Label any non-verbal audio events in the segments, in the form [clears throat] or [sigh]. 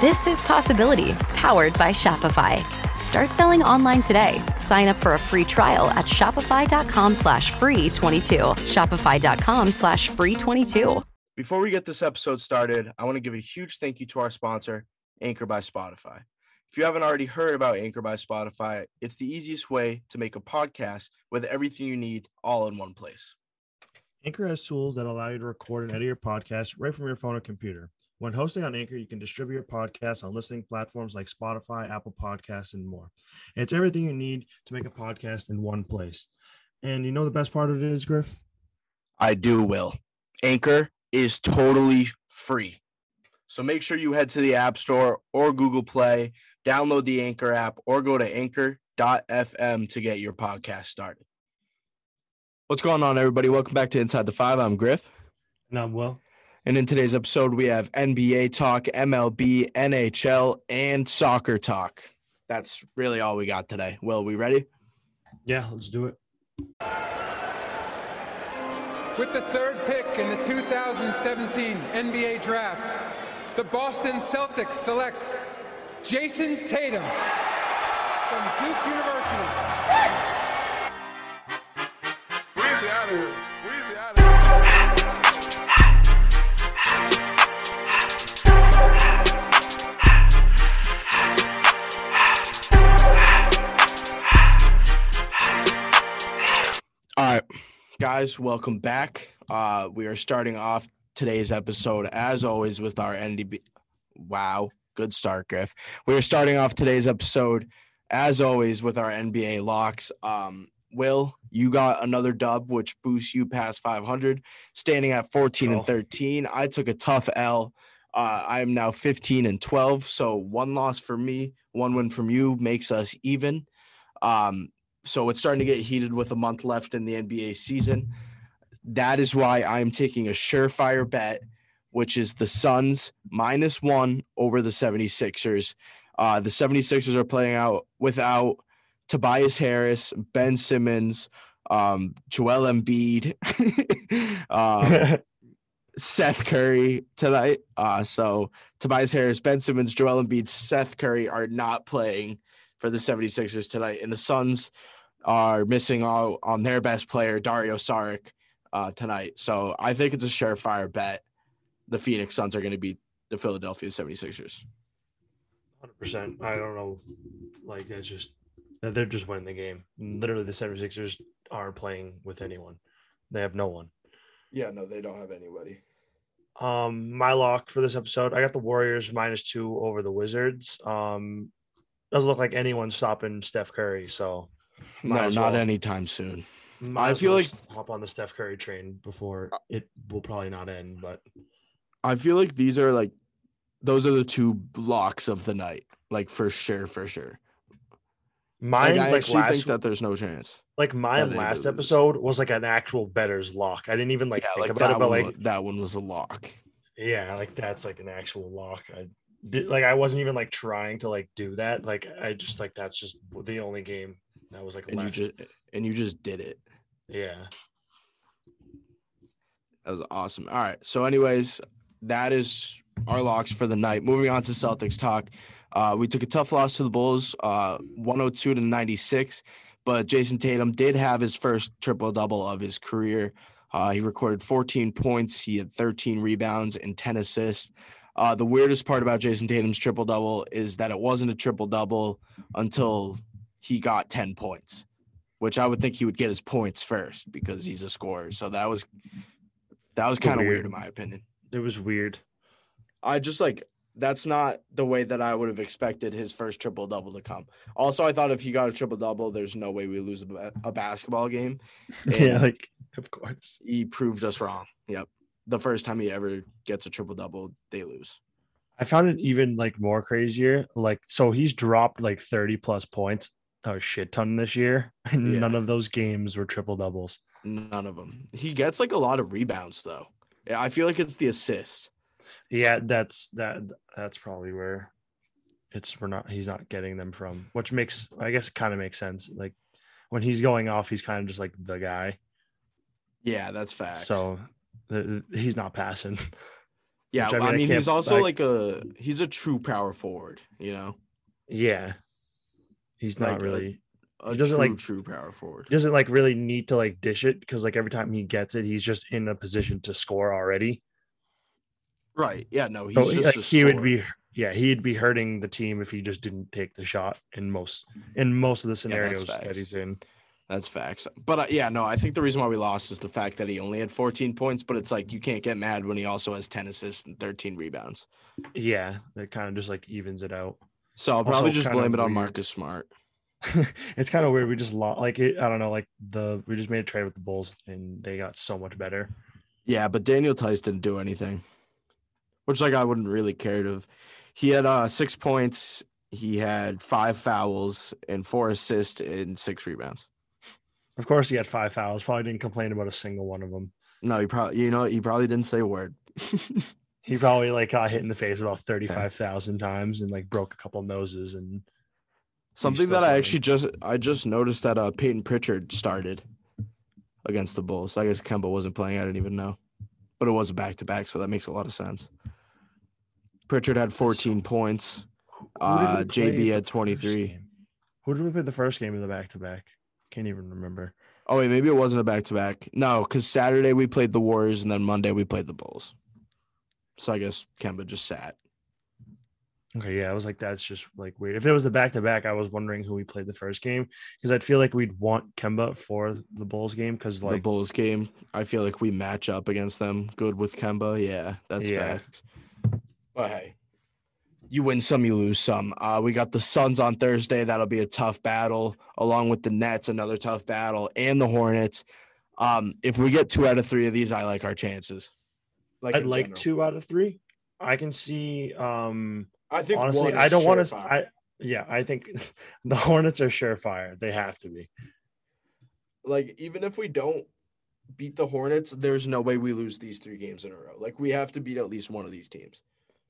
This is Possibility, powered by Shopify. Start selling online today. Sign up for a free trial at shopify.com slash free 22. Shopify.com slash free 22. Before we get this episode started, I want to give a huge thank you to our sponsor, Anchor by Spotify. If you haven't already heard about Anchor by Spotify, it's the easiest way to make a podcast with everything you need all in one place. Anchor has tools that allow you to record and edit your podcast right from your phone or computer. When hosting on Anchor, you can distribute your podcast on listening platforms like Spotify, Apple Podcasts, and more. And it's everything you need to make a podcast in one place. And you know the best part of it is, Griff? I do, Will. Anchor is totally free. So make sure you head to the App Store or Google Play, download the Anchor app, or go to anchor.fm to get your podcast started. What's going on, everybody? Welcome back to Inside the Five. I'm Griff. And I'm Will. And in today's episode, we have NBA talk, MLB, NHL, and soccer talk. That's really all we got today. Will, we ready? Yeah, let's do it. With the third pick in the 2017 NBA Draft, the Boston Celtics select Jayson Tatum from Duke University. Weezy out of here. All right, guys, welcome back. Uh, we are starting off today's episode, as always, with our NDB. Wow, good start, Griff. We are starting off today's episode, as always, with our NBA locks. Um, Will, you got another dub, which boosts you past 500, standing at 14 Oh. and 13. I took a tough L. Uh, I am now 15 and 12. So one loss for me, one win from you makes us even. Um, so it's starting to get heated with a month left in the NBA season. That is why I'm taking a surefire bet, which is the Suns minus one over the 76ers. Uh, the 76ers are playing out without Tobias Harris, Ben Simmons, um, Joel Embiid, [laughs] um, [laughs] Seth Curry tonight. Uh, so Tobias Harris, Ben Simmons, Joel Embiid, Seth Curry are not playing for the 76ers tonight. And the Suns are missing out on their best player, Dario Saric, uh, tonight. So I think it's a surefire bet. The Phoenix Suns are going to beat the Philadelphia 76ers. 100%. I don't know. Like, that's just, they're just winning the game. Literally, the 76ers are playing with anyone, they have no one. Yeah, no, they don't have anybody. Um, my lock for this episode, I got the Warriors minus two over the Wizards. Um, doesn't look like anyone's stopping Steph Curry, so [laughs] might No, not well. anytime soon. might I feel well like- hop on the Steph Curry train before uh, it will probably not end. But I feel like these are like, those are the two blocks of the night. Like for sure, for sure. mine, Like, I like, actually last, think that there's no chance. like my last episode was like an actual better's lock. I didn't even like think about it, but like wa- that one was a lock. Yeah, like that's like an actual lock. I did like I wasn't even like trying to like do that. Like I just like that's just the only game that was like And you just and you just did it. yeah. That was awesome. All right. So, anyways, that is our locks for the night. Moving on to Celtics talk. Uh, we took a tough loss to the Bulls, uh, 102 to 96, but Jayson Tatum did have his first triple double of his career. Uh, he recorded 14 points, he had 13 rebounds and 10 assists. Uh, the weirdest part about Jayson Tatum's triple double is that it wasn't a triple double until he got 10 points, which I would think he would get his points first because he's a scorer. So that was that was kind of weird Weird. in my opinion. It was weird. I just like that's not the way that I would have expected his first triple double to come. Also, I thought if he got a triple double, there's no way we lose a, ba- a basketball game. [laughs] Yeah, like of course. he proved us wrong. Yep. The first time he ever gets a triple double, they lose. I found it even like more crazier. Like, so he's dropped like 30 plus points, a shit ton this year, [laughs] and Yeah. none of those games were triple doubles. None of them. He gets like a lot of rebounds though. Yeah, I feel like it's the assist. Yeah, that's that. That's probably where it's we're not. He's not getting them from, which makes I guess it kind of makes sense. Like when he's going off, he's kind of just like the guy. Yeah, that's facts. So the, he's not passing. yeah, I I mean, mean, I he's also like- like a he's a true power forward. You know, yeah, he's not Like, really. a He doesn't, true like- true power forward. Doesn't like really need to like dish it because like every time he gets it, he's just in a position to score already. Right. Yeah. No, he's So like, a he would be yeah he'd be hurting the team if he just didn't take the shot in most in most of the Yeah, scenarios that facts. he's in. That's facts. But uh, yeah, no, I think the reason why we lost is the fact that he only had 14 points. But it's like you can't get mad when he also has 10 assists and 13 rebounds. Yeah, that kind of just like evens it out. So I'll Also probably just blame it on weird. Marcus Smart. [laughs] it's kind of weird. We just lost like it, I don't know, like the we just made a trade with the Bulls and they got so much better. Yeah, but Daniel Theis didn't do anything, which like I wouldn't really care to. have- He had uh six points. He had five fouls and four assists and six rebounds. Of course, he had five fouls. Probably didn't complain about a single one of them. No, he probably you know he probably didn't say a word. [laughs] He probably like got hit in the face about thirty five thousand times and like broke a couple noses and Something that I actually just I just noticed that uh Peyton Pritchard started against the Bulls. I guess Kemba wasn't playing. I didn't even know, but it was a back to back, so that makes a lot of sense. Pritchard had 14 points. Who did we Uh, JB had 23. Who did we play the first game of the back to back? Can't even remember. Oh wait, maybe it wasn't a back to back. No, because Saturday we played the Warriors and then Monday we played the Bulls. So I guess Kemba just sat. Okay, yeah, I was like, that's just like weird. If it was the back to back, I was wondering who we played the first game because I'd feel like we'd want Kemba for the Bulls game because the Bulls game, I feel like we match up against them good with Kemba. Yeah, that's Yeah. facts. But hey, you win some, you lose some. Uh, we got the Suns on Thursday. That'll be a tough battle, along with the Nets, another tough battle, and the Hornets. Um, if we get two out of three of these, I like our chances. Like I'd like general. two out of three. I can see. um I think Honestly, I don't want to. I yeah, I think [laughs] the Hornets are surefire. They have to be. like even if we don't beat the Hornets, there's no way we lose these three games in a row. Like we have to beat at least one of these teams.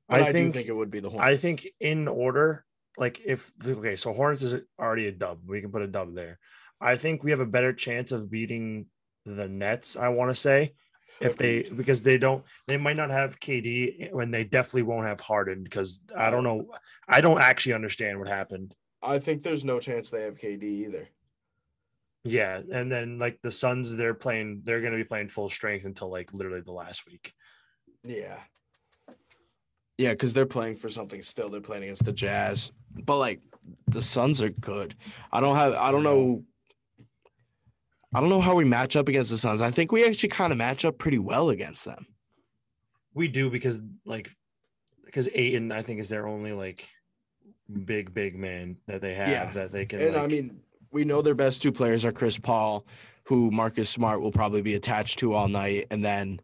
I I, think- do think it would be the Hornets. I think in order, like if okay, so Hornets is already a dub. We can put a dub there. I think we have a better chance of beating the Nets. I want to say if they because they don't they might not have KD and they definitely won't have Harden because I don't know I don't actually understand what happened. I think there's no chance they have KD either. Yeah, and then like the Suns, they're playing. They're going to be playing full strength until like literally the last week. Yeah. Yeah, because they're playing for something still. They're playing against the Jazz. But like the Suns are good. I don't have I don't know. I don't know how we match up against the Suns. I think we actually kind of match up pretty well against them. We do because like because Ayton, I think, is their only like big big man that they have Yeah. that they can. And I mean, we know their best two players are Chris Paul, who Marcus Smart will probably be attached to all night, and then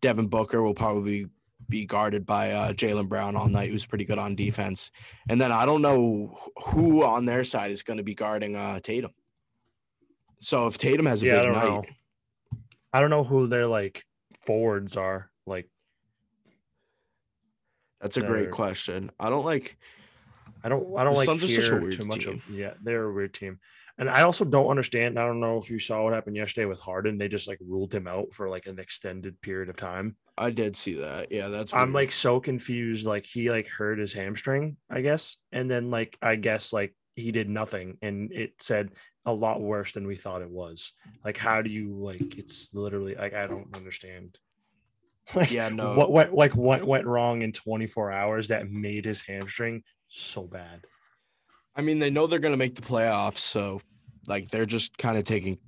Devin Booker will probably be guarded by uh, Jaylen Brown all night, who's pretty good on defense. And then I don't know who on their side is going to be guarding uh, Tatum. So if Tatum has a yeah, I big don't night, know. I don't know who their like forwards are. Like that's a great question. I don't like. I don't I don't like Suns are such a hear weird too much team. of yeah they're a weird team. And I also don't understand. I don't know if you saw what happened yesterday with Harden. They just like ruled him out for like an extended period of time. I did see that. Yeah, that's. I'm like so confused. Like he like hurt his hamstring, I guess, and then like I guess like he did nothing, and it said a lot worse than we thought it was. Like, how do you like? It's literally like I don't understand. [laughs] Like, Yeah, no. What went like what went wrong in 24 hours that made his hamstring so bad? I mean, they know they're gonna make the playoffs, so like they're just kind of taking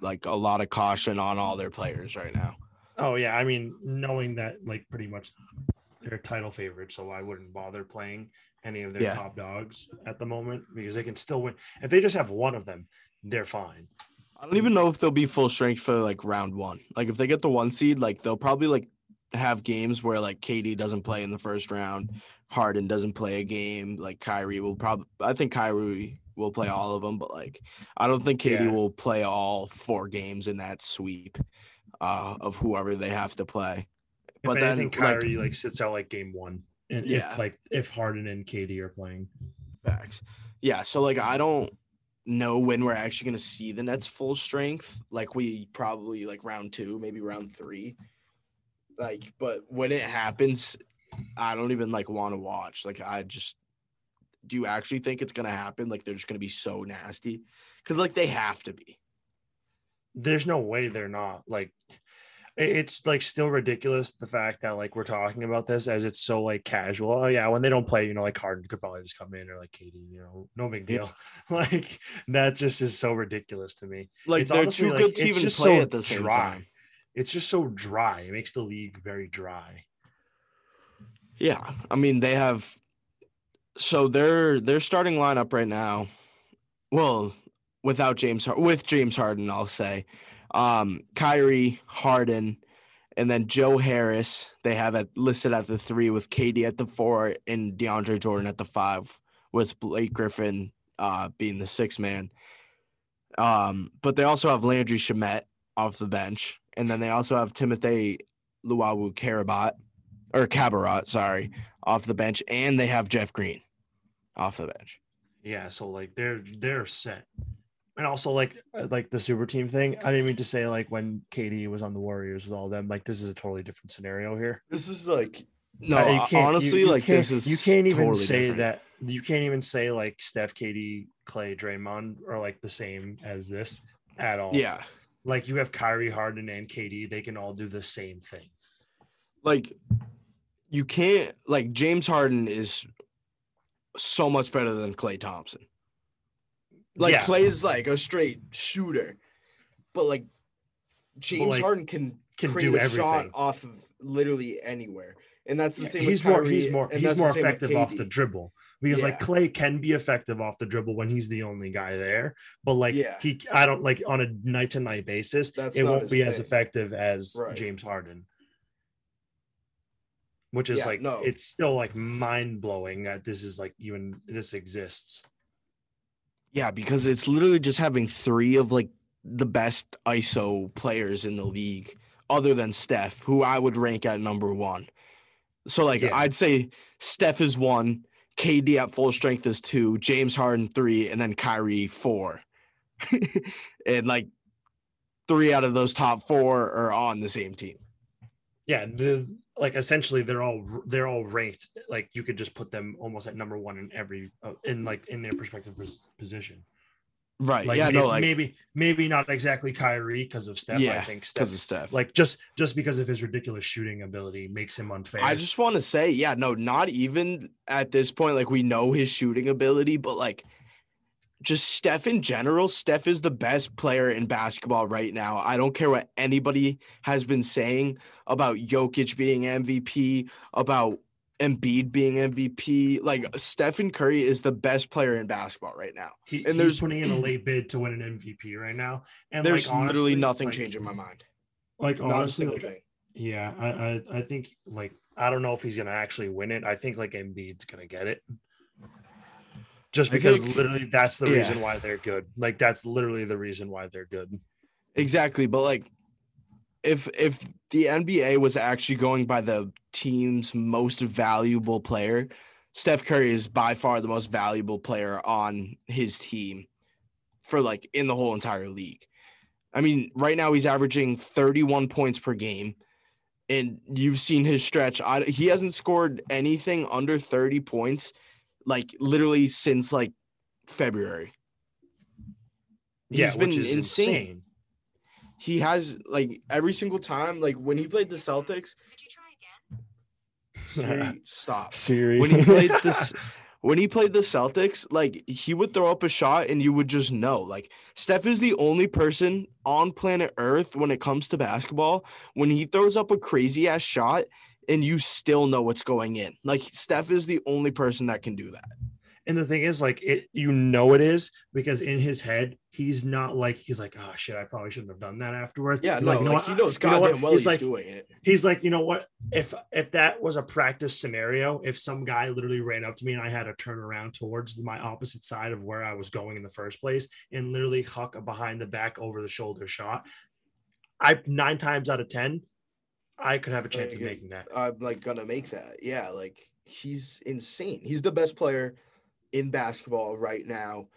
like a lot of caution on all their players right now. Oh yeah, I mean, knowing that like pretty much they're title favorites, so I wouldn't bother playing any of their Yeah. top dogs at the moment because they can still win. If they just have one of them, they're fine. I don't even know if they'll be full strength for like round one. Like if they get the one seed, like they'll probably like have games where like KD doesn't play in the first round, Harden doesn't play a game, like Kyrie will probably. I think Kyrie will play all of them, but like I don't think KD Yeah. will play all four games in that sweep uh, of whoever they have to play. If But then anything, like, Kyrie like, sits out like game one, and Yeah. if like if Harden and KD are playing, Facts. Yeah. So like I don't know when we're actually gonna see the Nets full strength. Like we probably like round two, maybe round three. Like, but when it happens, I don't even like want to watch. Like I just do you actually think it's gonna happen? Like they're just gonna be so nasty? Because like they have to be. there's no way they're not like it's like still ridiculous the fact that like we're talking about this as it's so like casual. Oh yeah, when they don't play, you know, like Harden could probably just come in or like KD, you know, no big deal. [laughs] like that just is so ridiculous to me. Like It's they're honestly, too like, good to it's even just play so at the same dry. time. It's just so dry. It makes the league very dry. Yeah, I mean they have. So their their starting lineup right now, well, without James with James Harden, I'll say, um, Kyrie Harden, and then Joe Harris. They have it listed at the three with KD at the four and DeAndre Jordan at the five, with Blake Griffin uh, being the six man. Um, but they also have Landry Shamet off the bench, and then they also have Timothy Luawu Karabat or Cabaret, sorry, off the bench, and they have Jeff Green off the bench. Yeah, so like they're they're set. And also like uh, like the super team thing. I didn't mean to say like when KD was on the Warriors with all them. Like this is a totally different scenario here. This is like no, Uh, you uh, can't- you- honestly, you like this is you can't even totally say different. that you can't even say like Steph, KD, Klay, Draymond are like the same as this at all. Yeah, like you have Kyrie, Harden, and KD. They can all do the same thing. like you can't like James Harden is so much better than Klay Thompson. Like Yeah. Klay is like a straight shooter, but like James like, Harden can can create do a shot off of literally anywhere, and that's the Yeah, same. he's more he's more he's more effective off the dribble because like Klay can be effective off the dribble when he's the only guy there, but like Yeah. he I don't like on a night to night basis That's it won't be as effective as Right. James Harden. Which is Yeah, like no. it's still like mind blowing that this is like even this exists. Yeah, because it's literally just having three of like the best ISO players in the league, other than Steph, who I would rank at number one. So like Yeah. I'd say Steph is one, KD at full strength is two, James Harden three, and then Kyrie four. [laughs] and like three out of those top four are on the same team. Yeah, the like essentially they're all they're all ranked like you could just put them almost at number one in every uh, in like in their perspective position. Right. Like, yeah, maybe, no, like maybe maybe not exactly Kyrie because of Steph. I yeah, think Steph, because of Steph. like just just because of his ridiculous shooting ability makes him unfair. I just want to say, yeah, no, not even at this point. Like we know his shooting ability, but like just Steph in general. Steph is the best player in basketball right now. I don't care what anybody has been saying about Jokic being MVP, about Embiid being MVP. Like Stephen Curry is the best player in basketball right now. he, and he's there's- putting in a [clears throat] late bid to win an MVP right now, and There's like, honestly, literally nothing like- changing my mind. Like Not honestly, like, yeah, I, I I think like I don't know if he's gonna actually win it. I think like Embiid's gonna get it. Just because think- literally that's the yeah. reason why they're good. Like that's literally the reason why they're good. Exactly, but like if if the NBA was actually going by the team's most valuable player, Steph Curry is by far the most valuable player on his team. for like in the whole entire league. I mean, right now he's averaging 31 points per game. And you've seen his stretch. He hasn't scored anything under 30 points, like literally since like February. Yeah, He's which been is insane. insane. He has like every single time, like when he played the Celtics. Siri, [laughs] stop. Siri. when he played this [laughs] when he played the Celtics, like he would throw up a shot and you would just know. Like Steph is the only person on planet Earth when it comes to basketball when he throws up a crazy ass shot and you still know what's going in. Like Steph is the only person that can do that. And the thing is, like, it you know it is because in his head, he's not like he's like, oh shit, I probably shouldn't have done that afterwards. Yeah, no, like, you know like, what? he knows You know what? goddamn well He's he's like- doing it. He's like, you know what? If if that was a practice scenario, if some guy literally ran up to me and I had to turn around towards my opposite side of where I was going in the first place and literally huck a behind the back over the shoulder shot, I nine times out of ten, I could have a chance of making that. I'm like gonna make that. Yeah, like he's insane. He's the best player in basketball right now.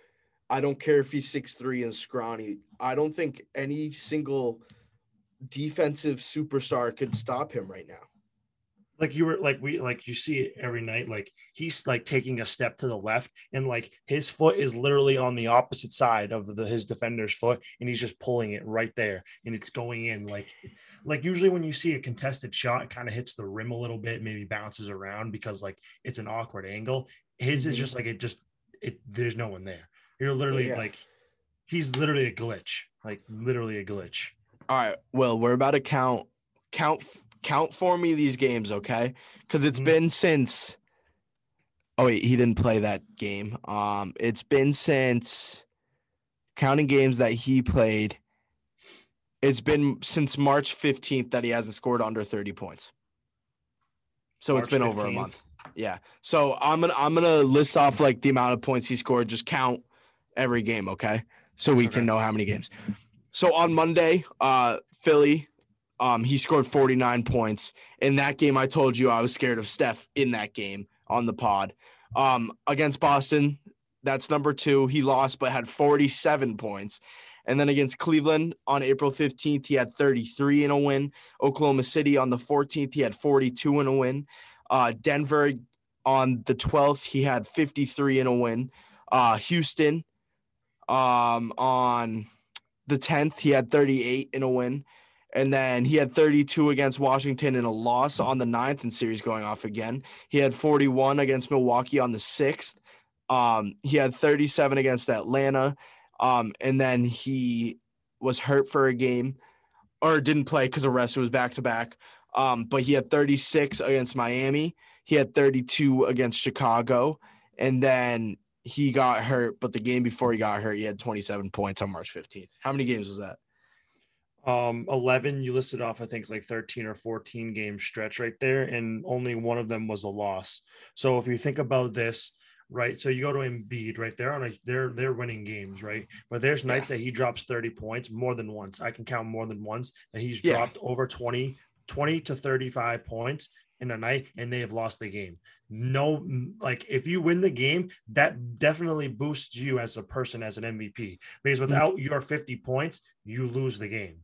I don't care if he's six three and scrawny. I don't think any single defensive superstar could stop him right now. like you were like we like you see it every night like he's like taking a step to the left and like his foot is literally on the opposite side of the his defender's foot and he's just pulling it right there and it's going in like like usually when you see a contested shot it kind of hits the rim a little bit maybe bounces around because like it's an awkward angle his is Mhm. just like it just it there's no one there you're literally Yeah. like he's literally a glitch like literally a glitch All right, Well, we're about to count count count for me these games, okay? Because it's Mhm. been since. Oh wait, he didn't play that game. Um, it's been since counting games that he played. It's been since March fifteenth that he hasn't scored under thirty points. So it's been over a month. Yeah. So I'm gonna I'm gonna list off like the amount of points he scored. Just count every game, okay? So we Okay. can know how many games. So on Monday, uh, Philly, um, he scored 49 points. In that game, I told you I was scared of Steph in that game on the pod. Um, against Boston, that's number two. He lost, but had 47 points. And then against Cleveland on April 15th, he had 33 in a win. Oklahoma City on the 14th, he had 42 in a win. Uh, Denver on the 12th, he had 53 in a win. Uh, Houston um, on the 10th, he had 38 in a win. And then he had 32 against Washington in a loss on the 9th and series going off again. He had 41 against Milwaukee on the 6th. Um, he had 37 against Atlanta. Um, and then he was hurt for a game or didn't play because the rest. Was back to back. Um, but he had 36 against Miami. He had 32 against Chicago. And then he got hurt, but the game before he got hurt, he had 27 points on March 15th. How many games was that? um 11 you listed off i think like 13 or 14 game stretch right there and only one of them was a loss so if you think about this right? So you go to Embiid right? There on a they're they're winning games right? But there's nights that he drops 30 points more than once. I can count more than once that he's Yeah. dropped over 20 20 to 35 points in a night and they have lost the game. No like if you win the game that definitely boosts you as a person as an mvp because mm-hmm. without your 50 points you lose the game.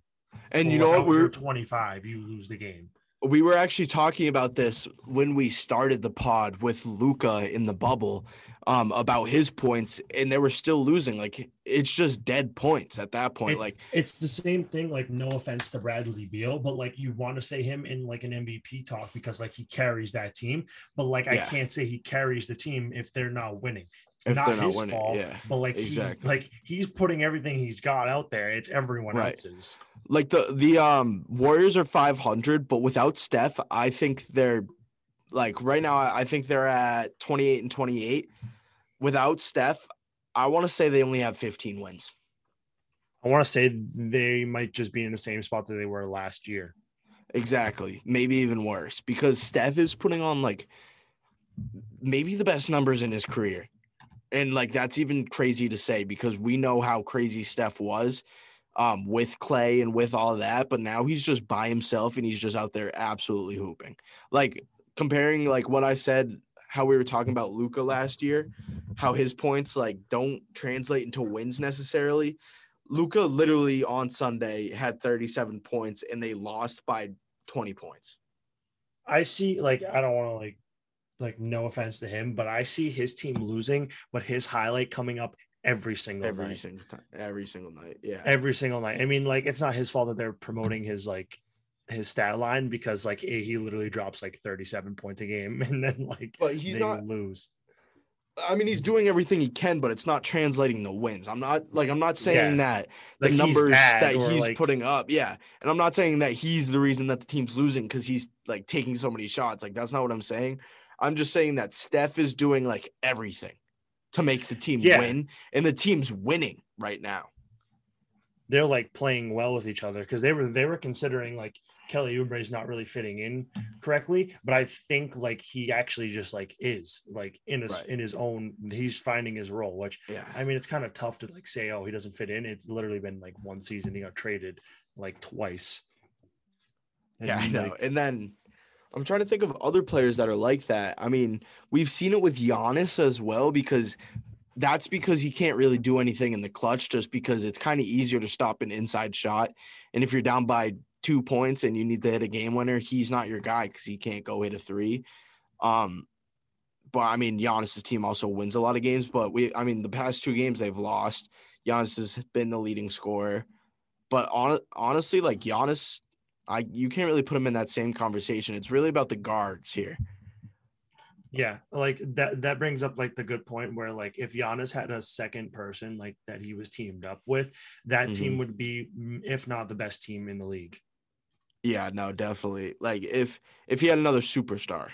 And you know what? We're 25, you lose the game. We were actually talking about this when we started the pod with Luka in the bubble um, about his points, and they were still losing. Like it's just dead points at that point. It- like It's the same thing. Like, no offense to Bradley Beal, but like you want to say him in like an MVP talk because like he carries that team. But like I can't say he carries the team if they're not winning. If not they're not his winning, fault. yeah, But like he's like he's putting everything he's got out there. It's everyone Right. else's. like the the um Warriors are 500, but without Steph, I think they're like right now. I I think they're at 28 and 28. Without Steph, I want to say they only have 15 wins. I want to say they might just be in the same spot that they were last year. Exactly. Maybe even worse because Steph is putting on like maybe the best numbers in his career. And like that's even crazy to say because we know how crazy Steph was um with Klay and with all that, but now he's just by himself and he's just out there absolutely hooping. Like comparing like what I said how we were talking about Luka last year, how his points like don't translate into wins necessarily. Luka literally on Sunday had 37 points and they lost by 20 points. I see, like, I don't want to like, like, no offense to him, but I see his team losing, but his highlight coming up every single Every night. single time, every single night. Yeah. every single night. I mean, like, it's not his fault that they're promoting his like his stat line because like he literally drops like 37 points a game [laughs] and then like But he's they not lose. I mean, he's doing everything he can, but it's not translating the wins. I'm not like I'm not saying Yeah. that the Like, numbers bad that he's like- putting up, yeah. And I'm not saying that he's the reason that the team's losing because he's like taking so many shots. Like that's not what I'm saying. I'm just saying that Steph is doing like everything to make the team Yeah. win, and the team's winning right now. They're like playing well with each other because they were they were considering like Kelly Oubre is not really fitting in correctly, but I think like he actually just like is like in his Right. in his own he's finding his role, which Yeah. I mean it's kind of tough to like say oh he doesn't fit in. It's literally been like one season he got traded like twice. Yeah, I know. like, and then I'm trying to think of other players that are like that. I mean, we've seen it with Giannis as well because that's because he can't really do anything in the clutch just because it's kind of easier to stop an inside shot. And if you're down by two points and you need to hit a game winner, he's not your guy because he can't go hit a three. Um, but I mean, Giannis's team also wins a lot of games, but we, I mean, the past two games they've lost. Giannis has been the leading scorer, but on, honestly, like Giannis, I you can't really put him in that same conversation. It's really about the guards here. Yeah, like that that brings up like the good point where like if Giannis had a second person like that he was teamed up with, that team Mhm. would be if not the best team in the league. Yeah, no, definitely. Like if if he had another superstar,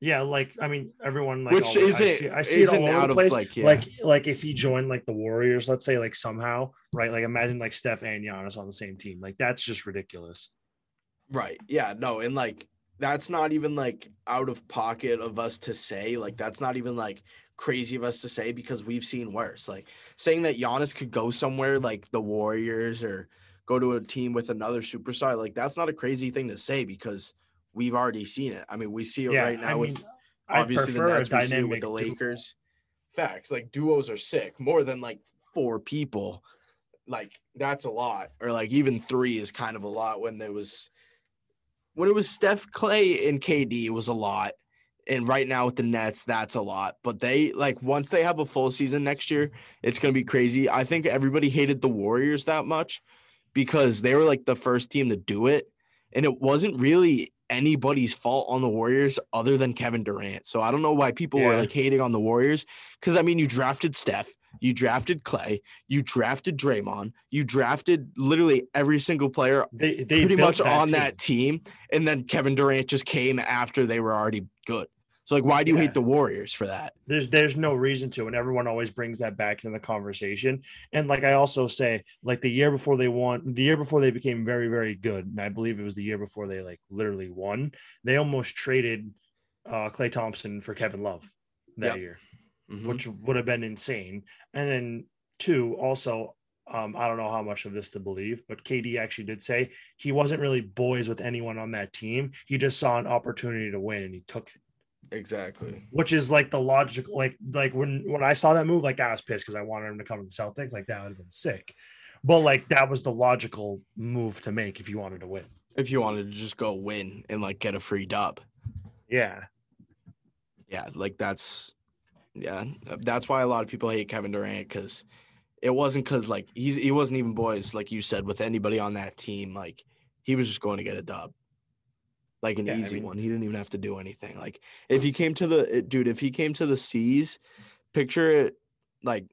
Yeah, like I mean everyone like Which always- I isn't- see, I see it all over out the of, place. like, yeah. like like if he joined like the Warriors, let's say like somehow, right? Like imagine like Steph and Giannis on the same team. Like that's just ridiculous. Right? Yeah, no, and like that's not even like out of pocket of us to say. Like that's not even like crazy of us to say because we've seen worse. Like saying that Giannis could go somewhere like the Warriors or go to a team with another superstar, like that's not a crazy thing to say because we've already seen it. I mean, we see it Yeah, right now I with mean, obviously the Nets, we see it with the duo. Lakers. Facts like duos are sick. More than like four people, like that's a lot. Or like even three is kind of a lot. When there was when it was Steph, Klay, and KD, it was a lot. And right now with the Nets, that's a lot. But they like once they have a full season next year, it's gonna be crazy. I think everybody hated the Warriors that much because they were like the first team to do it. And it wasn't really anybody's fault on the Warriors other than Kevin Durant. So I don't know why people were like hating on the Warriors. Cause I mean, you drafted Steph, you drafted Klay, you drafted Draymond, you drafted literally every single player They they pretty much on team. that team. And then Kevin Durant just came after they were already good. So like, why do you Yeah. hate the Warriors for that? there's there's no reason to and everyone always brings that back in the conversation and like i also say like the year before they won the year before they became very very good and i believe it was the year before they like literally won they almost traded uh klay thompson for kevin love that Yep. year Mhm. which would have been insane and then two also um, I don't know how much of this to believe, but KD actually did say he wasn't really boys with anyone on that team. He just saw an opportunity to win and he took it Exactly. which is like the logical like like when when I saw that move, like I was pissed because I wanted him to come to the Celtics. Like that would have been sick. But like that was the logical move to make if you wanted to win. If you wanted to just go win and like get a free dub. Yeah. yeah, like that's yeah, uh, that's why a lot of people hate Kevin Durant because it wasn't because like he's he wasn't even boys like you said with anybody on that team. Like he was just going to get a dub, like an Yeah, I easy mean- one. He didn't even have to do anything. Like if he came to the uh, dude, if he came to the C's, picture it like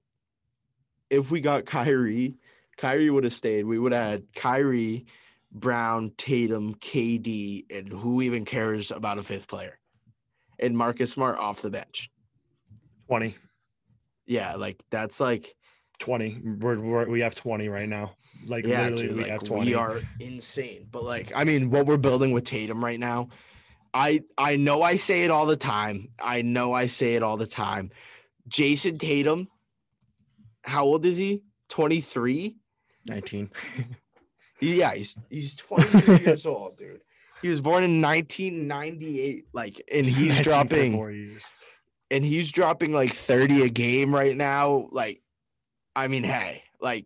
if we got Kyrie, Kyrie would have stayed. We would have had Kyrie, Brown, Tatum, KD, and who even cares about a fifth player? And Marcus Smart off the bench. 20. Yeah, like that's like 20. We're, we're we have 20 right now. Like yeah, literally dude, we like, have 20. we are insane. But like, I mean, what we're building with Tatum right now, I I know I say it all the time. I know I say it all the time. Jayson Tatum, how old is he? 23? 19. [laughs] Yeah, he's he's 23 [laughs] years old, dude. He was born in 1998, like, and he's dropping. And he's dropping like 30 a game right now. Like, I mean, hey, like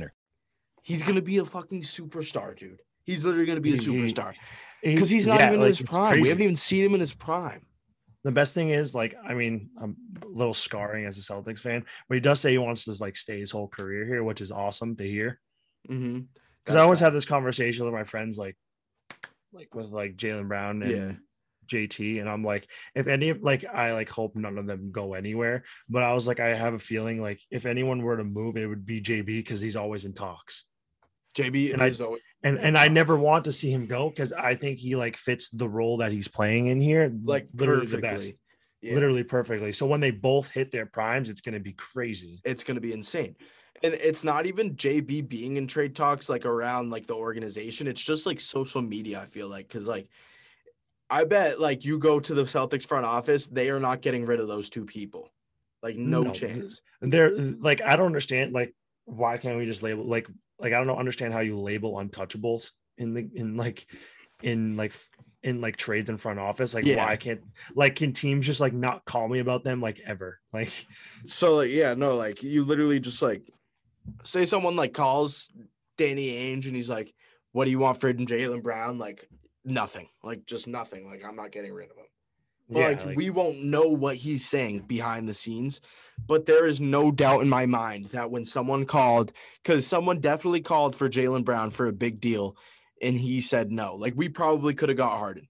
He's gonna be a fucking superstar, dude. He's literally gonna be a superstar because he's not yeah, even in his prime. We haven't even seen him in his prime. the best thing is like i mean i'm a little scarring as a celtics fan but he does say he wants to like stay his whole career here which is awesome to hear Mm-hmm. because i always have this conversation with my friends like like with like jaylen brown and Yeah. Jt and i'm like if any of like i like hope none of them go anywhere but i was like i have a feeling like if anyone were to move it would be jb because he's always in talks JB And I- always, and and i never want to see him go because i think he like fits the role that he's playing in here like literally perfectly. the best Yeah. literally perfectly so when they both hit their primes it's going to be crazy it's going to be insane. And it's not even JB being in trade talks like around like the organization. It's just like social media, I feel like. Cause like I bet like you go to the Celtics front office, they are not getting rid of those two people. Like no, No, chance. they're like i don't understand like why can't we just label like like i don't know- understand how you label untouchables in the in like in like in like trades in front office like Yeah. why can't like can teams just like not call me about them like ever like So like yeah, no, like you literally just like say someone like calls Danny Ainge and he's like, What do you want for Jaylen Brown? Like nothing. Like just nothing. Like I'm not getting rid of him. But, yeah like, like, we won't know what he's saying behind the scenes, but there is no doubt in my mind that when someone called, because someone definitely called for Jaylen Brown for a big deal, and he said no. Like we probably could have got Harden,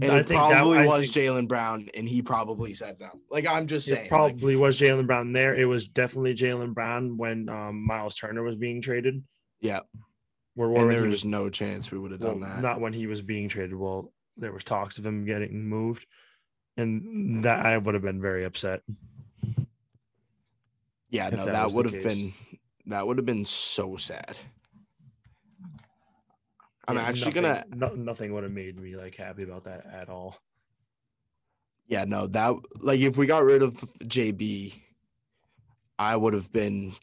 and I it think that- probably I was Jaylen Brown, and he probably said no. Like I'm just saying, it like, probably was Jaylen Brown there. It was definitely Jaylen Brown when um, Myles Turner was being traded. yeah, Where there he was no chance we would have well, done that. not when he was being traded. Well, there was talks of him getting moved, and that I would have been very upset. yeah, no, that that, would have been that would have been so sad. I'm Yeah, actually nothing, gonna no, nothing would have made me like happy about that at all. Yeah, no, that like if we got rid of JB, I would have been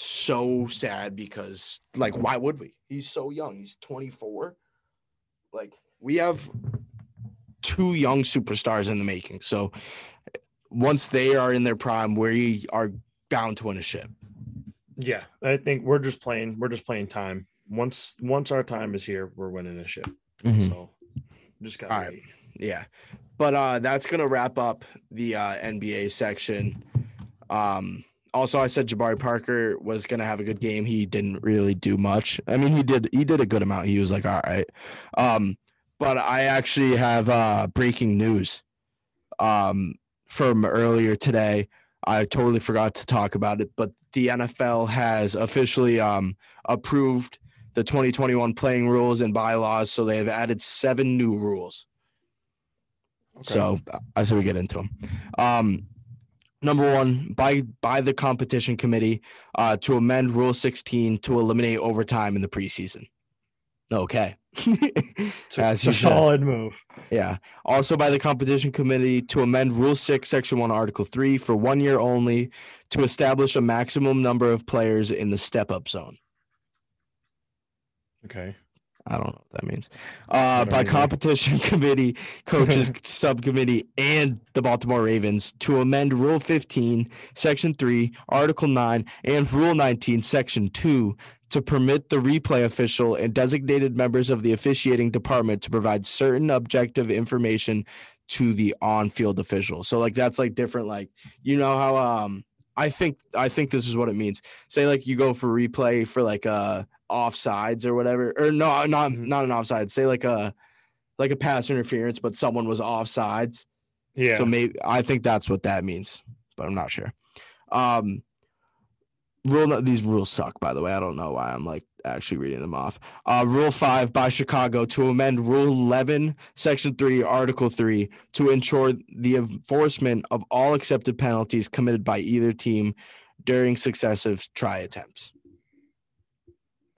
so sad because like why would we? He's so young. He's 24. Like we have two young superstars in the making. So once they are in their prime, we are bound to win a ship. Yeah, I think we're just playing. We're just playing time. Once once our time is here, we're winning a ship. So just got All right. Yeah. But uh that's gonna wrap up the uh NBA section. Um also I said Jabari Parker was gonna have a good game. He didn't really do much. I mean he did he did a good amount. He was like, all right. Um, but I actually have uh breaking news um from earlier today. I totally forgot to talk about it, but the NFL has officially um approved the 2021 playing rules and bylaws. So they have added seven new rules. So I say we get into them. Um, number one, by by the competition committee uh, to amend Rule 16 to eliminate overtime in the preseason. Okay. [laughs] it's a, it's a solid move. Yeah. Also by the competition committee to amend Rule 6, Section 1, Article 3 for one year only to establish a maximum number of players in the step up zone. Okay. I don't know what that means. Uh, by competition [laughs] committee, coaches [laughs] subcommittee, and the Baltimore Ravens to amend Rule 15, Section 3, Article 9, and Rule 19, Section 2 to permit the replay official and designated members of the officiating department to provide certain objective information to the on-field official. So like that's like different like you know how um I think I think this is what it means. Say like you go for replay for like uh offsides or whatever or no not Mhm. not an offside. Say like a like a pass interference but someone was offsides. Yeah. So maybe I think that's what that means, but I'm not sure. Um rule no- these rules suck by the way i don't know why i'm like actually reading them off uh rule 5 by chicago to amend rule 11 section 3 article 3 to ensure the enforcement of all accepted penalties committed by either team during successive try attempts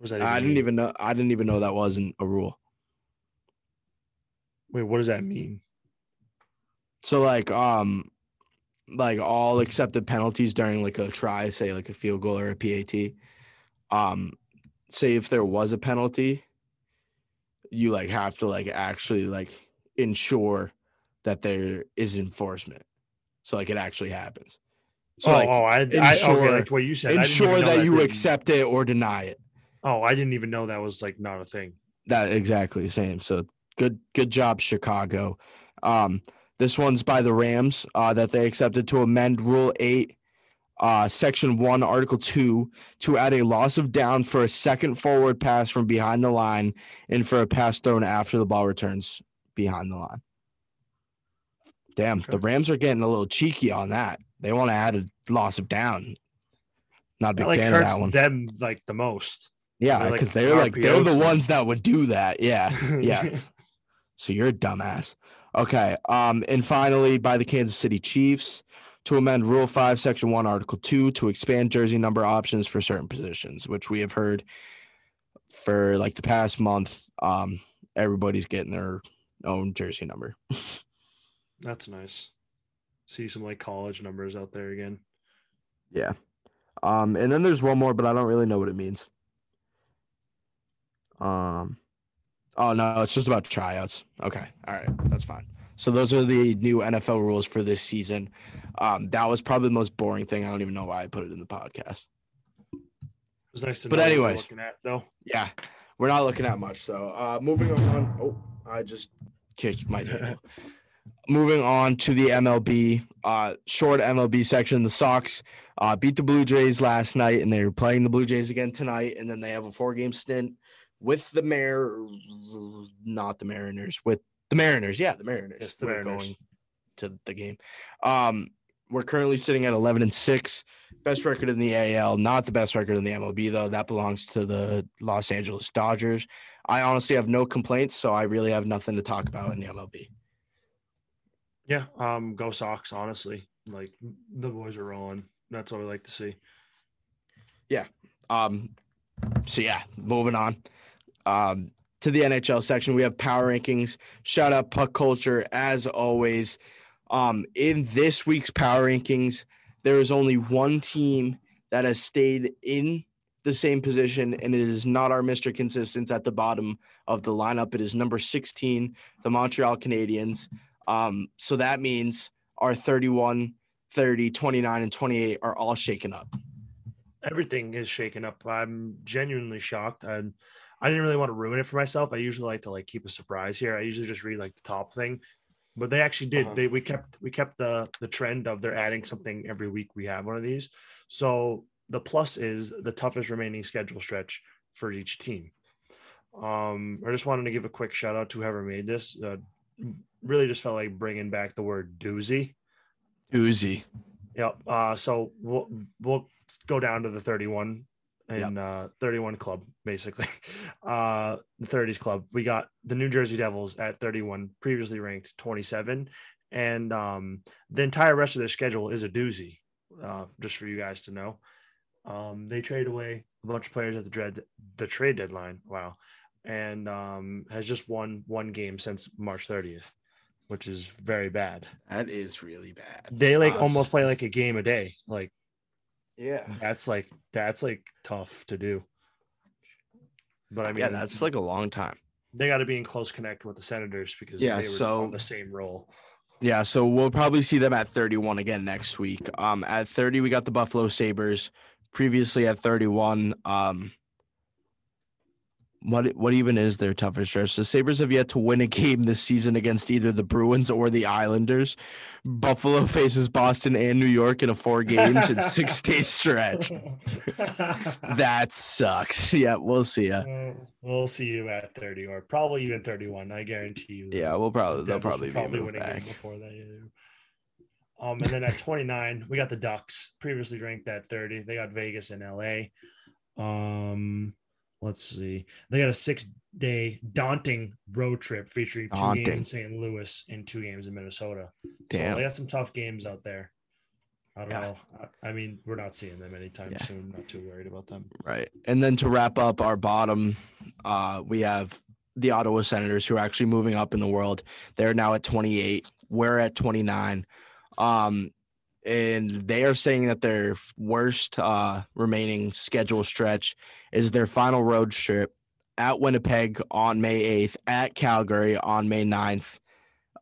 Does that i didn't mean? even know i didn't even know that wasn't a rule Wait, what does that mean? so like um like all accepted penalties during like a try say like a field goal or a pat um say if there was a penalty you like have to like actually like ensure that there is enforcement so like it actually happens so oh, like oh, I, I okay, ensure- like what you said. Ensure know that you didn't- accept it or deny it Oh, I didn't even know that was like not a thing. That exactly the same. So good good job, Chicago. Um, this one's by the Rams uh, that they accepted to amend Rule Eight, uh, Section One, Article Two, to add a loss of down for a second forward pass from behind the line and for a pass thrown after the ball returns behind the line. Damn, the Rams are getting a little cheeky on that. They want to add a loss of down. Not a big That like fan of that one. them like the most. Yeah, They're like because they're like they're the ones that would do that. Yeah, [laughs] yeah. so you're a dumbass. Okay. Um, and finally, by the Kansas City Chiefs to amend Rule Five, Section One, Article Two, to expand jersey number options for certain positions, which we have heard for like the past month. Um, everybody's getting their own jersey number. [laughs] That's nice. See some like college numbers out there again. Yeah. Um, and then there's one more, but I don't really know what it means. Um, oh no, it's just about tryouts. Okay, all right, that's fine. So those are the new NFL rules for this season. Um, that was probably the most boring thing. I don't even know why I put it in the podcast. It was nice to But know anyways. looking at though. Yeah, we're not looking at much. So uh, moving on. Oh, I just kicked my [laughs] table. moving on to the MLB, uh, short MLB section. The Sox uh, beat the Blue Jays last night, and they're playing the Blue Jays again tonight. And then they have a four-game stint with the Mar, not the Mariners, with the Mariners. Yeah, the Mariners. Yes, the who are Mariners. going to the game. Um, we're currently sitting at 11 and six. Best record in the AL, not the best record in the MLB though. That belongs to the Los Angeles Dodgers. I honestly have no complaints, so I really have nothing to talk about in the MLB. Yeah, um, go Sox. Honestly, like the boys are rolling. That's what we like to see. Yeah um, so yeah, moving on. Um, to the NHL section, we have power rankings. Shout out Puck Culture as always. Um, in this week's power rankings, there is only one team that has stayed in the same position, and it is not our Mr. Consistence at the bottom of the lineup. It is number 16, the Montreal Canadiens. Um, so that means our 31, 30, 29, and 28 are all shaken up. Everything is shaken up. I'm genuinely shocked. I, I didn't really want to ruin it for myself. I usually like to like keep a surprise here. I usually just read like the top thing, but they actually did. Uh-huh. They we kept we kept the the trend of they're adding something every week. We have one of these. So the plus is the toughest remaining schedule stretch for each team. Um, I just wanted to give a quick shout out to whoever made this. Uh, really just felt like bringing back the word doozy. Doozy. Yep. Uh, so we'll we'll go down to the 31 and uh 31 club basically. [laughs] Uh the 30s club. We got the New Jersey Devils at 31, previously ranked 27, and um the entire rest of their schedule is a doozy. Uh, just for you guys to know. Um, they trade away a bunch of players at the dread the trade deadline. Wow. And um has just won one game since March 30th, which is very bad. That is really bad. They like almost play like a game a day. Like Yeah. that's like that's like tough to do. But I mean, yeah, that's like a long time. they got to be in close connect with the Senators because Yeah, they were so- on the same role. Yeah, so we'll probably see them at 31 again next week. Um, at 30, we got the Buffalo Sabres. Previously at 31, um, what what even is their toughest stretch? The Sabres have yet to win a game this season against either the Bruins or the Islanders. Buffalo [laughs] faces Boston and New York in a four games and [laughs] six day stretch. [laughs] That sucks. Yeah, we'll see ya. Uh, we'll see you at 30 or probably even 31. I guarantee you. Yeah, we'll probably they'll probably, be probably win a game before that. yeah. Um, and then at 29, we got the Ducks, previously ranked at 30. They got Vegas and LA. Um, let's see. They got a six day daunting road trip featuring two Daunting. games in St. Louis and two games in Minnesota. So Damn. they got some tough games out there. I don't Yeah. know. I, I mean, we're not seeing them anytime Yeah. soon. Not too worried about them. Right. And then to wrap up our bottom, uh, we have the Ottawa Senators who are actually moving up in the world. They're now at 28. We're at 29. Um, and they are saying that their worst uh, remaining schedule stretch is their final road trip at Winnipeg on May 8th, at Calgary on May 9th.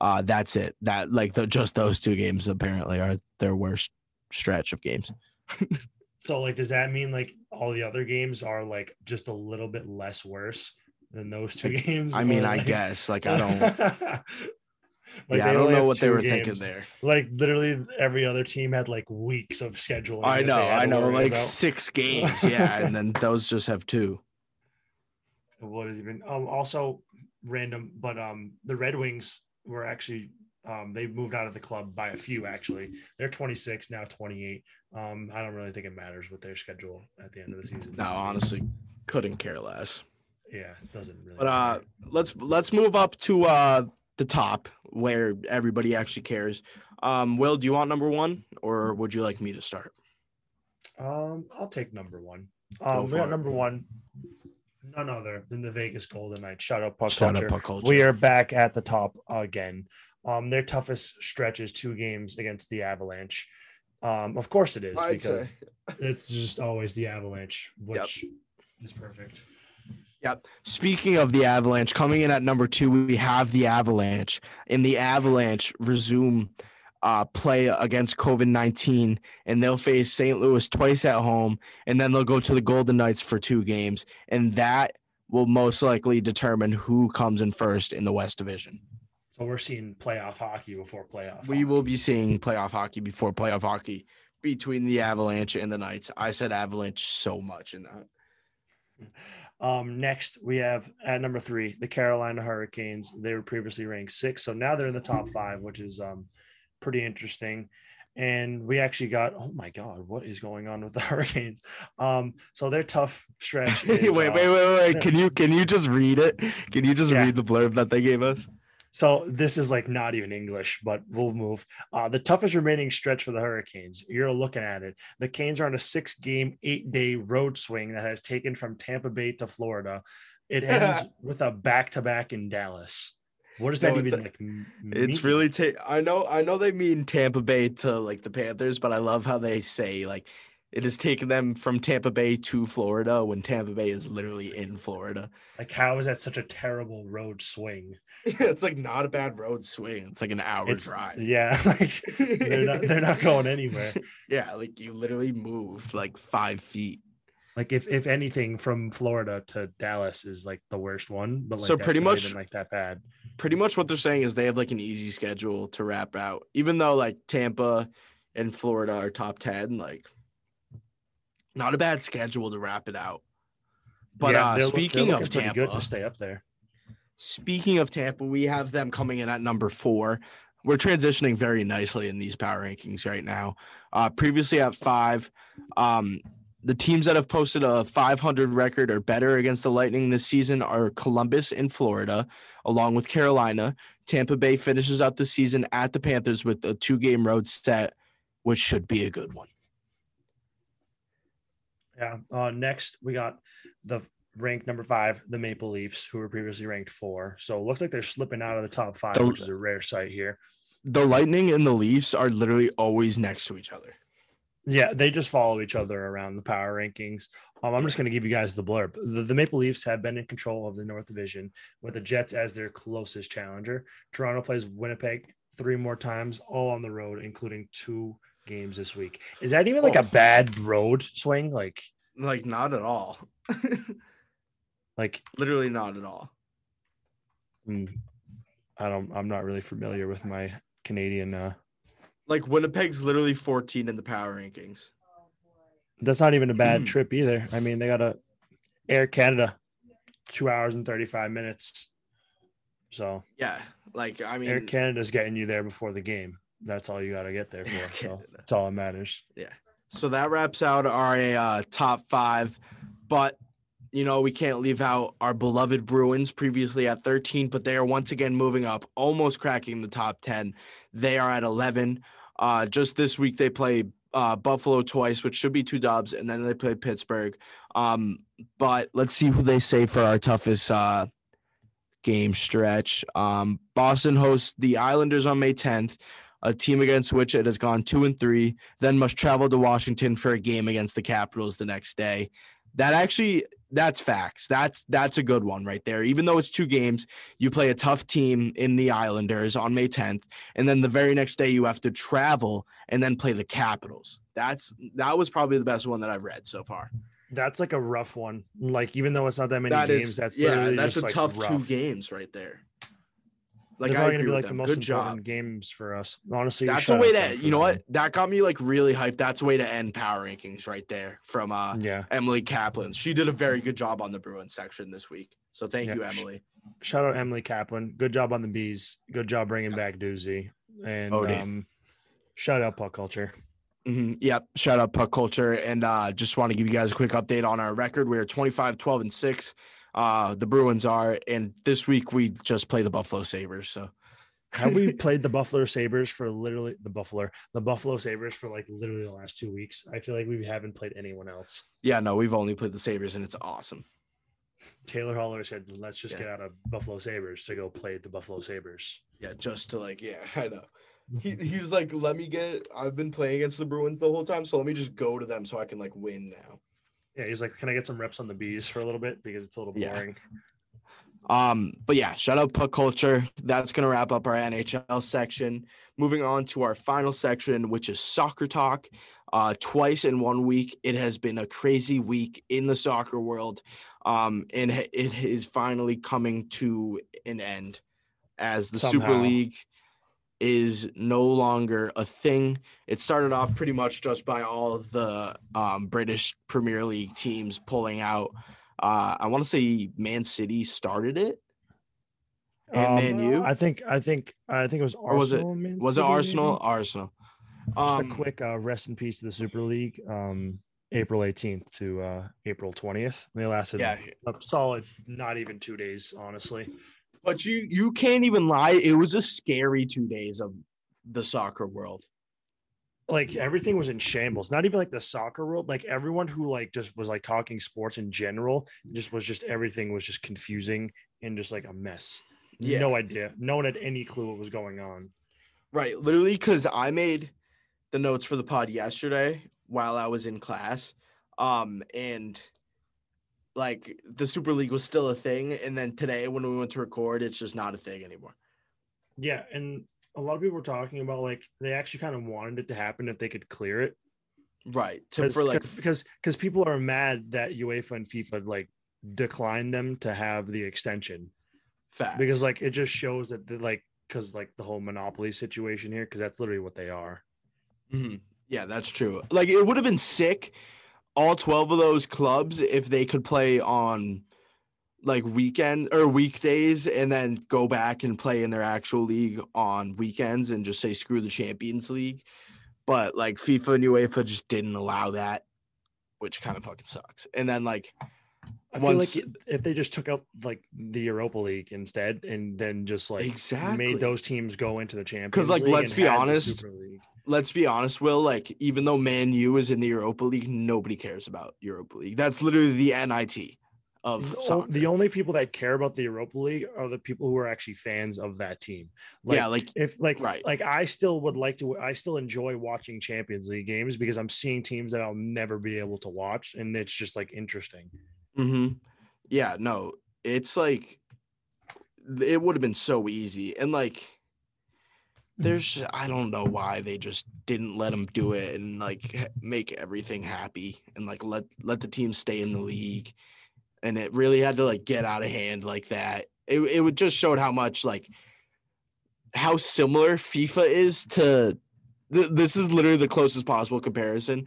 Uh, that's it. That like the, just those two games apparently are their worst stretch of games. [laughs] So, like, does that mean like all the other games are like just a little bit less worse than those two games? I mean, Or, I guess like I don't. [laughs] [laughs] Like, yeah, I don't know what they were thinking there. Like literally every other team had like weeks of scheduling. I know, I know, like about. six [laughs] games, yeah, and then those just have two. What has even um also random, but um the Red Wings were actually um they moved out of the club by a few actually. They're 26 now 28. Um I don't really think it matters with their schedule at the end of the season. No, honestly, couldn't care less. Yeah, it doesn't really. But uh, matter. let's let's move up to uh the top where everybody actually cares. Um, Will, do you want number one, or would you like me to start? Um, I'll take number one. Go Um, we got it. number one, none other than the Vegas Golden Knights. Shout out puck Shout out culture. Puck Culture. We are back at the top again. Um, their toughest stretch is two games against the Avalanche. Um, of course it is I'd because it's just always the Avalanche, which is perfect. Yep. Speaking of the Avalanche, coming in at number two, we have the Avalanche, and the Avalanche resume uh, play against COVID nineteen, and they'll face St. Louis twice at home, and then they'll go to the Golden Knights for two games, and that will most likely determine who comes in first in the West Division. So we're seeing playoff hockey before playoff. We hockey. will be seeing playoff hockey before playoff hockey between the Avalanche and the Knights. I said Avalanche so much in that. Um, next, we have at number three the Carolina Hurricanes. They were previously ranked six, so now they're in the top five, which is um, pretty interesting. And we actually got oh my god, what is going on with the [laughs] Hurricanes? Um, so their tough stretch. [laughs] wait, is, wait, uh, wait, wait. [laughs] Can you can you just read it? Can you just Yeah. read the blurb that they gave us? So this is like not even English, but we'll move. Uh, the toughest remaining stretch for the Hurricanes. You're looking at it. The Canes are on a six-game, eight-day road swing that has taken from Tampa Bay to Florida. It [laughs] ends with a back-to-back in Dallas. What does that No, it's even a- like? m- It's really ta- I know I know they mean Tampa Bay to like the Panthers, but I love how they say like it has taken them from Tampa Bay to Florida when Tampa Bay is literally in Florida. like how is that such a terrible road swing? [laughs] it's like not a bad road swing. It's like an hour It's drive. yeah, [laughs] like they're not they're not going anywhere. [laughs] yeah, like you literally moved like five feet. Like if if anything from Florida to Dallas is like the worst one, but like So pretty not much- even like that bad. Pretty much what they're saying is they have like an easy schedule to wrap out, even though like Tampa and Florida are top ten. Like, not a bad schedule to wrap it out. But Yeah, uh, they're look- they're speaking of Tampa, good to stay up there. Speaking of Tampa, we have them coming in at number four. We're transitioning very nicely in these power rankings right now. Uh, previously at five, um, the teams that have posted a 500 record or better against the Lightning this season are Columbus in Florida, along with Carolina. Tampa Bay finishes out the season at the Panthers with a two game road set, which should be a good one. Yeah. Uh, next, we got the ranked number five, the Maple Leafs, who were previously ranked four. So it looks like they're slipping out of the top five, The- which is a rare sight here. The Lightning and the Leafs are literally always next to each other. Yeah, they just follow each other around the power rankings. Um, I'm just going to give you guys the blurb. The, the Maple Leafs have been in control of the North Division with the Jets as their closest challenger. Toronto plays Winnipeg three more times, all on the road, including two games this week. Is that even like a Oh. bad road swing? Like, Like, not at all. [laughs] like literally, not at all. hmm, I don't. I'm not really familiar with my Canadian. Uh, Like Winnipeg's literally 14 in the power rankings. that's not even a bad Mm. trip either. I mean, they got a Air Canada, two hours and 35 minutes. So Yeah, like I mean, Air Canada's getting you there before the game. that's all you got to get there for. So that's all that matters. Yeah. So that wraps out our uh, top five. But, you know, we can't leave out our beloved Bruins, previously at 13, but they are once again moving up, almost cracking the top 10. They are at 11. Uh, just this week, they play uh, Buffalo twice, which should be two dubs, and then they play Pittsburgh. Um, but let's see who they say for our toughest uh, game stretch. Um, Boston hosts the Islanders on May 10th a team against which it has gone two and three, then must travel to Washington for a game against the Capitals the next day. That actually, that's facts. That's that's a good one right there. Even though it's two games, you play a tough team in the Islanders on May 10th, and then the very next day you have to travel and then play the Capitals. That's that was probably the best one that I've read so far. That's like a rough one. Like even though it's not that many That games, is that's yeah, that's a like, tough two games right there. Like They're agree gonna be like the them. most Good job. games for us. Honestly, That's a way to you know what that got me like really hyped. That's a way to end power rankings right there from uh. Yeah. Emily Kaplan. She did a very good job on the Bruins section this week. So thank Yeah, you, Emily. Shout out Emily Kaplan. Good job on the B's. Good job bringing back Doozy. And Oh, um, shout out puck culture. hmm Yep. Shout out Puck Culture. And uh just want to give you guys a quick update on our record. We are 25, 12, and 6. Uh the Bruins are, and this week we just play the Buffalo Sabres. So Have we [laughs] played the Buffalo Sabres for literally the Buffalo the Buffalo Sabres for like literally the last two weeks? I feel like we haven't played anyone else. yeah, no, we've only played the Sabres and it's awesome. Taylor Holler said, "Let's just Yeah. get out of Buffalo Sabres to go play the Buffalo Sabres. Yeah, just to like, yeah, [laughs] I know. He [laughs] he's like, let me get I've been playing against the Bruins the whole time, so let me just go to them so I can like win now. Yeah, he's like, "Can I get some reps on the B's for a little bit because it's a little boring. Yeah. boring." Um, but yeah, shout out puck culture. That's gonna wrap up our NHL section. Moving on to our final section, which is soccer talk. Uh, twice in one week, it has been a crazy week in the soccer world. Um, and it is finally coming to an end as the Super League is no longer a thing. It started off pretty much just by all of the um, British Premier League teams pulling out. Uh, I want to say Man City started it. And Man U? Um, I think, I think, I think it was Or was it- Arsenal. Was it? Arsenal? Arsenal. Just Um, a quick uh, rest in peace to the Super League. Um, April 18th to uh, April 20th. They lasted yeah, a solid, not even two days, honestly. But you you can't even lie. It was a scary two days of the soccer world. Like everything was in shambles. Not even like the soccer world. Like everyone who like just was like talking sports in general, just was just everything was just confusing and just like a mess. Yeah. No idea. No one had any clue what was going on. Right, literally, because I made the notes for the pod yesterday while I was in class, um, and like the Super League was still a thing, and then today when we went to record, it's just not a thing anymore. Yeah, and a lot of people were talking about like they actually kind of wanted it to happen if they could clear it. Right, to, because for like because because people are mad that UEFA and FIFA like declined them to have the extension facts. because like it just shows that the, like because like the whole monopoly situation here because that's literally what they are. Mhm. Yeah, that's true. Like it would have been sick, all twelve of those clubs, if they could play on like weekend or weekdays and then go back and play in their actual league on weekends and just say screw the Champions League. But like FIFA and UEFA just didn't allow that, which kind of fucking sucks. And then like I feel Once- like if they just took out like the Europa League instead and then just like Exactly. made those teams go into the Champions Cuz like, let's be honest. Let's be honest, Will, like even though Man U is in the Europa League, nobody cares about Europa League. That's literally the NIT of The only people that care about the Europa League are the people who are actually fans of that team. yeah, like if like Right. like I still would like to I still enjoy watching Champions League games because I'm seeing teams that I'll never be able to watch and it's just like interesting. hmm Yeah, no, it's like it would have been so easy. And like Mm. there's I don't know why they just didn't let them do it and like make everything happy and like let let the team stay in the league. And it really had to like get out of hand like that. It it would just showed how much like how similar FIFA is to th- this is literally the closest possible comparison.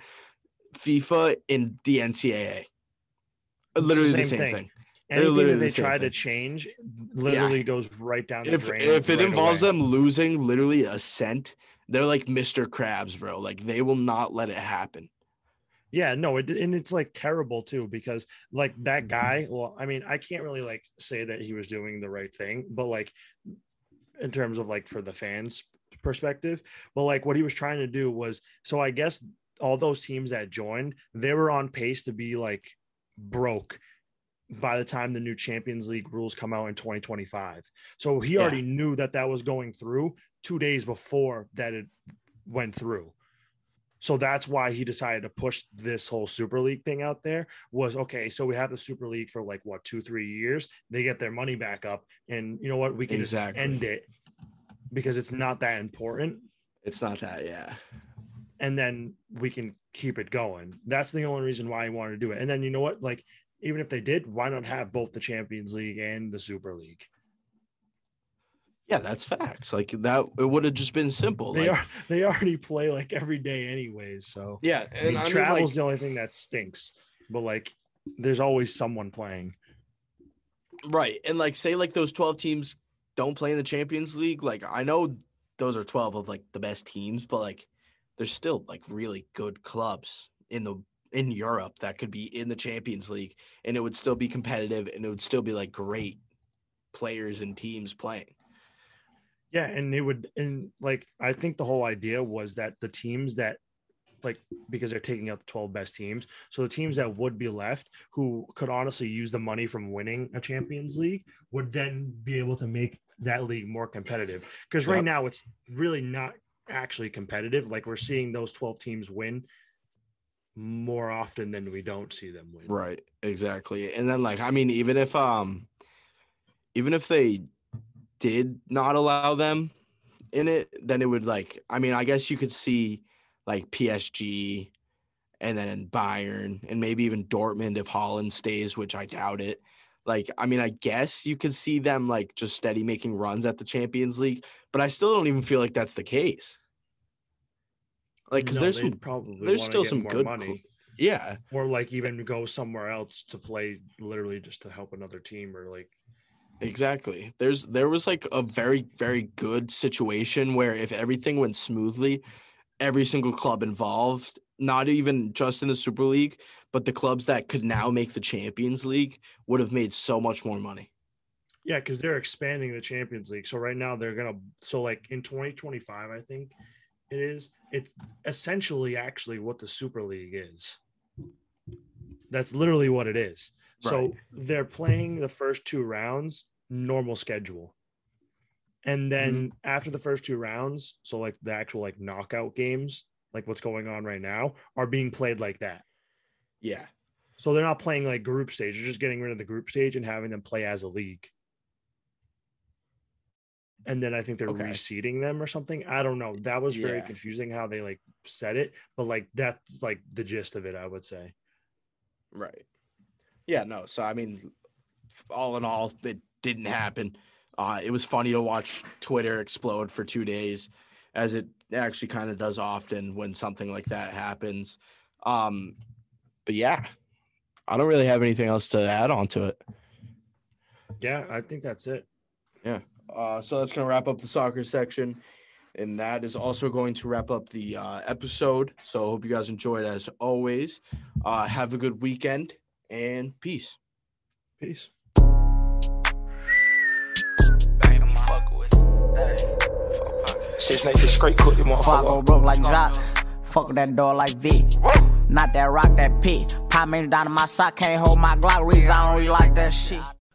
FIFA in the NCAA. Literally the same same, thing. thing. Literally anything that the they same try to change literally goes right down the if drain. if it right involves away. them losing literally a cent, they're like Mr. Krabs, bro. Like they will not let it happen. Yeah, no, it, and it's like terrible too because like Mm-hmm. that guy. Well, I mean, I can't really like say that he was doing the right thing, but like in terms of like for the fans perspective, but like what he was trying to do was so I guess all those teams that joined, they were on pace to be like broke by the time the new Champions League rules come out in 2025. So he Yeah. already knew that that was going through 2 days before that it went through. So that's why he decided to push this whole Super League thing out there was okay. So we have the Super League for like what two, three years. They get their money back up, and you know what? We can Exactly. end it because it's not that important, It's not that, yeah. and then we can keep it going. That's the only reason why I wanted to do it. And then you know what? Like even if they did, why not have both the Champions League and the Super League? Yeah, that's facts. Like that it would have just been simple. They like, are [laughs] they already play like every day anyways. So yeah, I mean, and I mean, travel's like, the only thing that stinks. But like, there's always someone playing. right. And like say like those 12 teams don't play in the Champions League. Like I know those are 12 of like the best teams, but like there's still like really good clubs in the in Europe that could be in the Champions League and it would still be competitive and it would still be like great players and teams playing. Yeah, and they would, and like, I think the whole idea was that the teams that, like, because they're taking out the 12 best teams, so the teams that would be left who could honestly use the money from winning a Champions League would then be able to make that league more competitive. Because right Yep. now it's really not actually competitive. Like, we're seeing those 12 teams win more often than we don't see them win. Right, exactly. And then like I mean even if um even if they did not allow them in it, then it would like I mean, I guess you could see like PSG and then Bayern and maybe even Dortmund if Haaland stays, which I doubt it. Like I mean, I guess you could see them like just steady making runs at the Champions League, but I still don't even feel like that's the case. Like cuz No, there's some probably there's still some more good money. cl- yeah. or like even go somewhere else to play literally just to help another team or like Exactly. There's there was like a very very good situation where if everything went smoothly, every single club involved, not even just in the Super League, but the clubs that could now make the Champions League would have made so much more money. yeah because they're expanding the champions league so right now they're gonna so like in 2025 i think it is it's essentially actually what the super league is that's literally what it is so they're playing the first two rounds normal schedule and then Mm-hmm. after the first two rounds so like the actual like knockout games like what's going on right now are being played like that Yeah. So they're not playing like group stage. They're just getting rid of the group stage and having them play as a league. And then I think they're Okay. reseeding them or something. I don't know. That was very Yeah. confusing how they like said it, but like that's like the gist of it, I would say. Right. Yeah, no. So I mean all in all, it didn't happen. Uh it was funny to watch Twitter explode for 2 days as it actually kind of does often when something like that happens. Um but yeah, I don't really have anything else to add on to it. Yeah, I think that's it. Yeah. Uh, so that's going to wrap up the soccer section. And that is also going to wrap up the uh, episode. So I hope you guys enjoyed as always. Uh, have a good weekend and peace. Peace. Six nights straight cook them Before I go broke like Jock, fuck that door like V. Not that rock, that pit. Pop me down in my sock, can't hold my Glock. Reason I don't really like that shit.